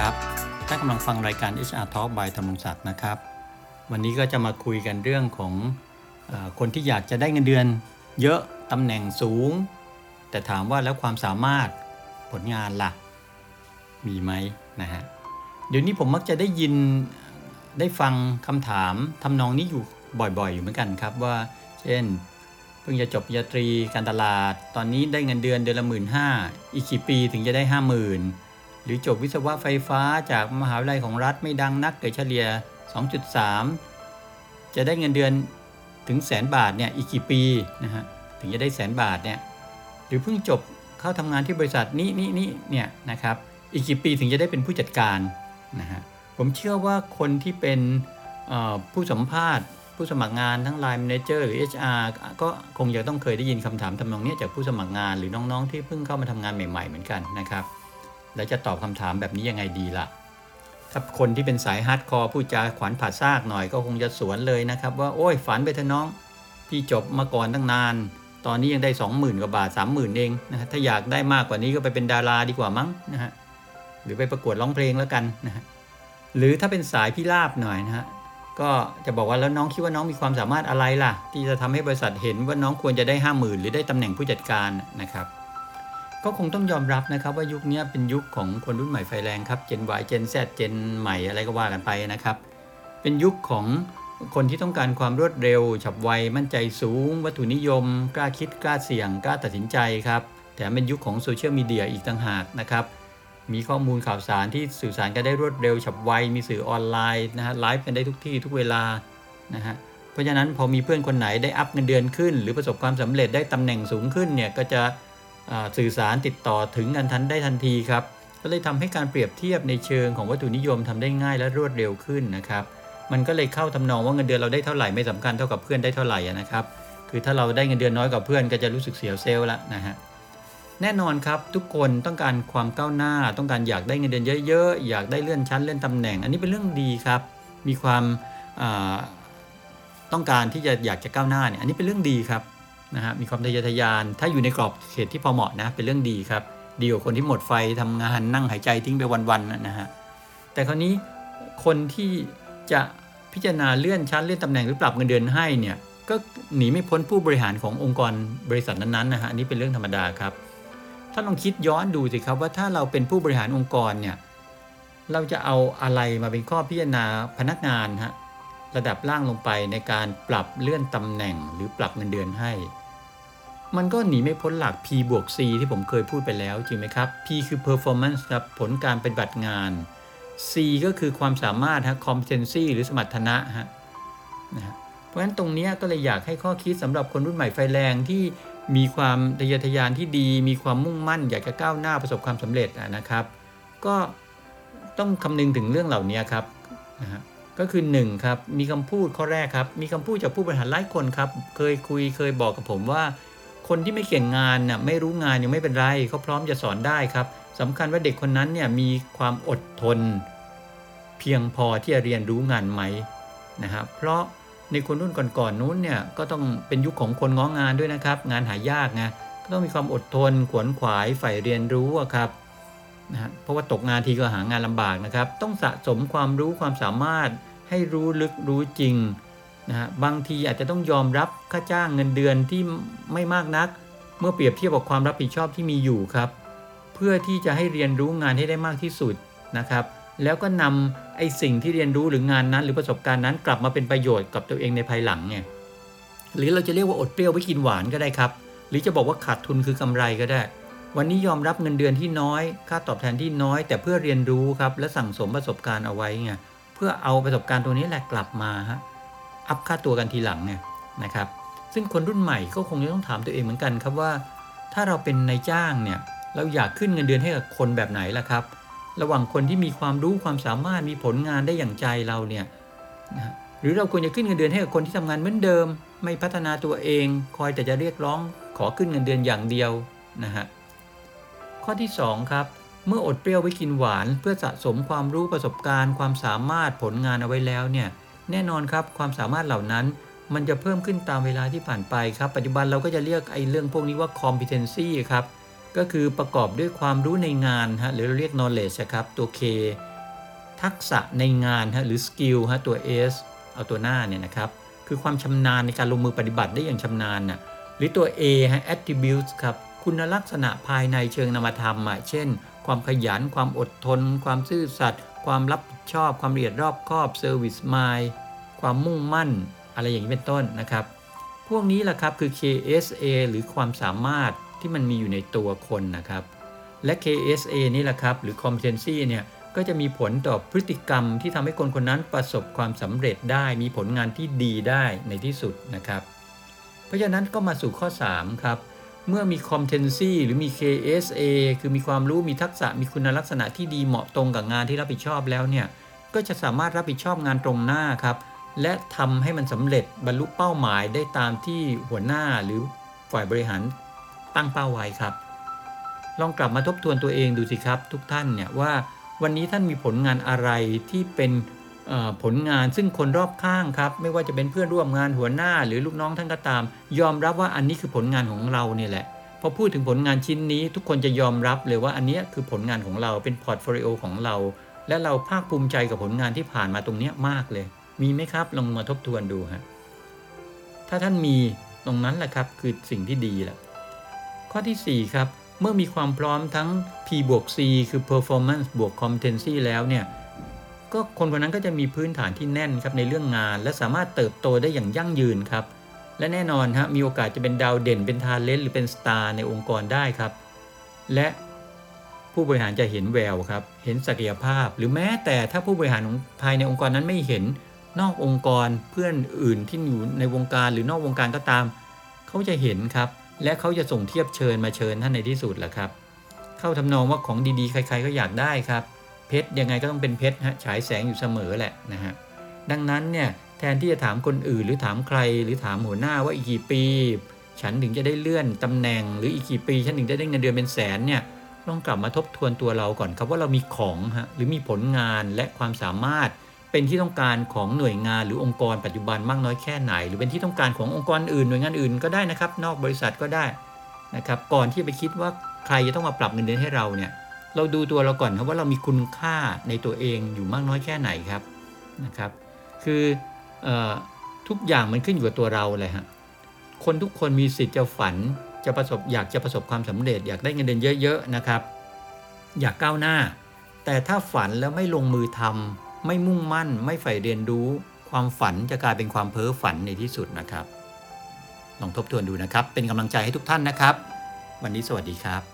ครับท่านกำลังฟังรายการ HR Talk by ธรรมศักดิ์นะครับ วันนี้ก็จะมาคุยกันเรื่องของอคนที่อยากจะได้เงินเดือน เยอะตำแหน่งสูง แต่ถามว่าแล้วความสามารถผลงานล่ะ มีไหมนะฮะเดี๋ยวนี้ผมมักจะได้ยินได้ฟังคำถามทำนองนี้อยู่บ่อยๆ อยู่เหมือนกันครับว่า เช่นเพิ่งจะจบปริญญาตรีการตลาด ตอนนี้ได้เงินเดือนเดือนละหมื่นห้าอีกกี่ปีถึงจะได้ห้าหมื่น หรือจบวิศวะไฟฟ้าจากมหาวิทยาลัยของรัฐไม่ดังนักเกรดเฉลี่ย 2.3 จะได้เงินเดือนถึงแสนบาทเนี่ยอีกกี่ปีนะฮะถึงจะได้แสนบาทเนี่ยหรือเพิ่งจบเข้าทำงานที่บริษัทนี้นี้นี้เนี่ยนะครับอีกกี่ปีถึงจะได้เป็นผู้จัดการนะฮะผมเชื่อว่าคนที่เป็นผู้สัมภาษณ์ ผู้สมัครงานทั้ง Line Manager หรือ HR ก็คงจะต้องเคยได้ยินคำถามทำนองเนี้ยจากผู้สมัครงานหรือน้องๆที่เพิ่งเข้ามาทำงานใหม่ ๆ เหมือนกันนะครับ แล้วจะตอบคำถามแบบนี้ยังไงดีล่ะ ถ้าคนที่เป็นสาย hardcore พูดจาขวานผ่าซากหน่อยก็คงจะสวนเลยนะครับ ว่าโอ้ยฝันไปเถอะน้อง พี่จบมาก่อนตั้งนาน ตอนนี้ยังได้ 20,000 กว่าบาท 30,000 เองนะฮะถ้าอยากได้มากกว่านี้ก็ไปเป็นดาราดีกว่ามั้งนะฮะหรือไปประกวดร้องเพลงแล้วกันนะฮะหรือถ้าเป็นสายพิราบหน่อยนะฮะก็จะบอกว่าแล้วน้องคิดว่าน้องมีความสามารถอะไรล่ะ ที่จะทำให้บริษัทเห็นว่าน้องควรจะได้ 50,000 หรือได้ตำแหน่งผู้จัดการนะครับ ก็คงต้องยอมรับนะครับว่ายุคนี้เป็นยุคของคนรุ่นใหม่ไฟแรงครับ Gen Y Gen Z Gen ใหม่อะไรก็ว่ากันไปนะครับ เป็นยุคของคนที่ต้องการความรวดเร็ว ฉับไว มั่นใจสูง วัตถุนิยม กล้าคิดกล้าเสี่ยง กล้าตัดสินใจครับ แถมเป็นยุคของโซเชียลมีเดียอีกต่างหากนะครับ มีข้อมูลข่าวสารที่สื่อสารกันได้รวดเร็ว ฉับไว มีสื่อออนไลน์นะฮะ ไลฟ์กันได้ทุกที่ทุกเวลา นะฮะ เพราะฉะนั้นพอมีเพื่อนคนไหนได้อัพเงินเดือนขึ้น หรือประสบความสำเร็จได้ตำแหน่งสูงขึ้นเนี่ย ก็จะ สื่อสารติดต่อถึงกันทันได้ทันทีครับ ก็เลยทำให้การเปรียบเทียบในเชิงของวัตถุนิยมทำได้ง่ายและรวดเร็วขึ้นนะครับ มันก็เลยเข้าทำนองว่าเงินเดือนเราได้เท่าไหร่ไม่สำคัญเท่ากับเพื่อนได้เท่าไหร่นะครับ คือถ้าเราได้เงินเดือนน้อยกว่าเพื่อนก็จะรู้สึกเสียวเซลล์ละนะฮะแน่นอนครับทุกคนต้องการความก้าวหน้า ต้องการอยากได้เงินเดือนเยอะๆ อยากได้เลื่อนชั้นเลื่อนตำแหน่ง อันนี้เป็นเรื่องดีครับ มีความต้องการที่จะอยากจะก้าวหน้าเนี่ยอันนี้เป็นเรื่องดีครับ นะฮะมีความทะเยอทะยาน ถ้าอยู่ในกรอบเขตที่พอเหมาะนะ เป็นเรื่องดีครับ ดีกว่าคนที่หมดไฟทำงานนั่งหายใจทิ้งไปวันๆนะฮะ แต่คราวนี้คนที่จะพิจารณาเลื่อนชั้นเลื่อนตำแหน่งหรือปรับเงินเดือนให้เนี่ย ก็หนีไม่พ้นผู้บริหารขององค์กรบริษัทนั้นๆนะฮะอันนี้เป็นเรื่องธรรมดาครับถ้าลองคิดย้อนดูสิครับว่าถ้าเราเป็นผู้บริหารองค์กรเนี่ยเราจะเอาอะไรมาเป็นข้อพิจารณาพนักงานฮะระดับล่างลงไปในการปรับเลื่อนตำแหน่งหรือปรับเงินเดือนให้ มันก็หนีไม่พ้นหลัก P บวก C ที่ผมเคยพูดไปแล้วจริงไหมครับ P คือ performance ครับผลการปฏิบัติงาน C ก็คือความสามารถฮะ competency หรือสมรรถนะฮะนะเพราะฉะนั้นตรงนี้ก็เลยอยากให้ข้อคิดสำหรับคนรุ่นใหม่ไฟแรงที่มีความทะเยอทะยานที่ดี มีความมุ่งมั่น อยากจะก้าวหน้าประสบความสำเร็จนะครับ ก็ต้องคำนึงถึงเรื่องเหล่านี้ครับนะฮะก็คือ1ครับมีคำพูดข้อแรกครับ มีคำพูดจากผู้บริหารหลายคนครับ เคยคุยเคยบอกกับผมว่า คนที่ไม่เก่งงานน่ะไม่รู้งานยังไม่เป็นไรเขาพร้อมจะสอนได้ครับสำคัญว่าเด็กคนนั้นเนี่ยมีความอดทน เพียงพอที่จะเรียนรู้งานไหมนะครับเพราะในคนรุ่นก่อนๆนู้นเนี่ยก็ต้องเป็นยุคของคนง้องานด้วยนะครับ งานหายากไงก็ต้องมีความอดทนขวนขวายใฝ่เรียนรู้ครับนะฮะเพราะว่าตกงานทีก็หางานลำบากนะครับ ต้องสะสมความรู้ความสามารถให้รู้ลึกรู้จริง นะฮะบางทีอาจจะต้องยอมรับค่าจ้างเงินเดือนที่ไม่มากนัก เมื่อเปรียบเทียบกับความรับผิดชอบที่มีอยู่ครับ เพื่อที่จะให้เรียนรู้งานให้ได้มากที่สุดนะครับ แล้วก็นำไอ้สิ่งที่เรียนรู้หรืองานนั้น หรือประสบการณ์นั้นกลับมาเป็นประโยชน์กับตัวเองในภายหลังไงหรือเราจะเรียกว่าอดเปรี้ยวไว้กินหวานก็ได้ครับ หรือจะบอกว่าขาดทุนคือกำไรก็ได้ วันนี้ยอมรับเงินเดือนที่น้อย ค่าตอบแทนที่น้อย แต่เพื่อเรียนรู้ครับและสั่งสมประสบการณ์เอาไว้ไงเพื่อเอาประสบการณ์ตัวนี้แหละกลับมาฮะ อัพค่าตัวกันทีหลังไงนะครับ ซึ่งคนรุ่นใหม่ก็คงจะต้องถามตัวเองเหมือนกันครับว่า ถ้าเราเป็นนายจ้างเนี่ยเราอยากขึ้นเงินเดือนให้กับคนแบบไหนล่ะครับ ระหว่างคนที่มีความรู้ความสามารถมีผลงานได้อย่างใจเราเนี่ยนะหรือเราควรจะขึ้นเงินเดือนให้กับคนที่ทำงานเหมือนเดิม ไม่พัฒนาตัวเอง คอยแต่จะเรียกร้อง ขอขึ้นเงินเดือนอย่างเดียวนะฮะข้อที่ 2 ครับ เมื่ออดเปรี้ยวไว้กินหวาน เพื่อสะสมความรู้ประสบการณ์ ความสามารถผลงานเอาไว้แล้วเนี่ย แน่นอนครับความสามารถเหล่านั้น มันจะเพิ่มขึ้นตามเวลาที่ผ่านไปครับ ปัจจุบันเราก็จะเรียกไอ้เรื่องพวกนี้ว่า competency ครับก็คือประกอบด้วยความรู้ในงานฮะหรือเราเรียก knowledge ครับตัว K ทักษะในงานฮะหรือ skill ฮะตัว S เอาตัวหน้าเนี่ยนะครับ คือความชำนาญในการลงมือปฏิบัติได้อย่างชำนาญน่ะหรือตัว A ฮะ attributes ครับคุณลักษณะภายในเชิงนามธรรมอะเช่น ความขยัน ความอดทน ความซื่อสัตย์ ความรับผิดชอบความละเอียดรอบคอบ service mind ความมุ่งมั่น อะไรอย่างนี้เป็นต้นนะครับ พวกนี้แหละครับคือ KSA หรือความสามารถที่มันมีอยู่ในตัวคนนะครับ และ KSA นี่แหละครับ หรือ competency เนี่ยก็จะมีผลต่อพฤติกรรมที่ทำให้คนคนนั้นประสบความสำเร็จได้ มีผลงานที่ดีได้ในที่สุดนะครับ เพราะฉะนั้นก็มาสู่ข้อ 3 ครับ เมื่อมี competency หรือมี KSA คือมีความรู้มีทักษะมีคุณลักษณะที่ดีเหมาะตรงกับงานที่รับผิดชอบแล้วเนี่ย ก็จะสามารถรับผิดชอบงานตรงหน้าครับ และทำให้มันสำเร็จบรรลุเป้าหมายได้ตามที่หัวหน้าหรือฝ่ายบริหารตั้งเป้าไว้ครับ ลองกลับมาทบทวนตัวเองดูสิครับ ทุกท่านเนี่ยว่าวันนี้ท่านมีผลงานอะไรที่เป็น ผลงานซึ่งคนรอบข้างครับ ไม่ว่าจะเป็นเพื่อนร่วมงานหัวหน้าหรือลูกน้องท่านก็ตาม ยอมรับว่าอันนี้คือผลงานของเราเนี่ยแหละพอพูดถึงผลงานชิ้นนี้ ทุกคนจะยอมรับเลยว่าอันเนี้ยคือผลงานของเราเป็น portfolio ของเรา และเราภาคภูมิใจกับผลงานที่ผ่านมาตรงนี้มากเลย มีไหมครับลองมาทบทวนดูฮะถ้าท่านมีตรงนั้นแหละครับคือสิ่งที่ดีแหละข้อทีสี่4 ครับ เมื่อมีความพร้อมทั้ง P บวก C คือ performance บวก competency แล้วเนี่ย ก็คนคนนั้นก็จะมีพื้นฐานที่แน่นครับในเรื่องงาน และสามารถเติบโตได้อย่างยั่งยืนครับและแน่นอนฮะมีโอกาสจะเป็นดาวเด่นเป็นทาเลนต์หรือเป็นสตาร์ในองค์กรได้ครับ และผู้บริหารจะเห็นแววครับ เห็นศักยภาพ หรือแม้แต่ถ้าผู้บริหารภายในองค์กรนั้นไม่เห็นนอกองค์กรเพื่อนอื่นที่อยู่ในวงการหรือนอกวงการก็ตาม เขาจะเห็นครับ และเขาจะส่งเทียบเชิญมาเชิญท่านในที่สุดแหละครับ เข้าทำนองว่าของดีๆ ใคร ๆ ก็อยากได้ครับ เพชรยังไงก็ต้องเป็นเพชรฮะฉายแสงอยู่เสมอแหละนะฮะดังนั้นเนี่ยแทนที่จะถามคนอื่นหรือถามใครหรือถามหัวหน้าว่าอีกกี่ปี ฉันถึงจะได้เลื่อนตำแหน่ง หรืออีกกี่ปีฉันถึงจะได้เงินเดือนเป็นแสนเนี่ยลองกลับมาทบทวนตัวเราก่อนครับว่าเรามีของฮะหรือมีผลงานและความสามารถ เป็นที่ต้องการของหน่วยงานหรือองค์กรปัจจุบันมากน้อยแค่ไหน หรือเป็นที่ต้องการขององค์กรอื่นหน่วยงานอื่นก็ได้นะครับ นอกบริษัทก็ได้นะครับก่อนที่จะไปคิดว่าใครจะต้องมาปรับเงินเดือนให้เราเนี่ย เราดูตัวเราก่อนครับว่าเรามีคุณค่าในตัวเองอยู่มากน้อยแค่ไหนครับนะครับ คืออทุกอย่างมันขึ้นอยู่กับตัวเราเลยฮะคนทุกคนมีสิทธิ์จะฝันจะประสบอยากจะประสบความสำเร็จ อยากได้เงินเดือนเยอะๆนะครับ อยากก้าวหน้า แต่ถ้าฝันแล้วไม่ลงมือทำไม่มุ่งมั่น ไม่ใฝ่เรียนรู้ ความฝันจะกลายเป็นความเพ้อฝันในที่สุดนะครับ ลองทบทวนดูนะครับ เป็นกำลังใจให้ทุกท่านนะครับ วันนี้สวัสดีครับ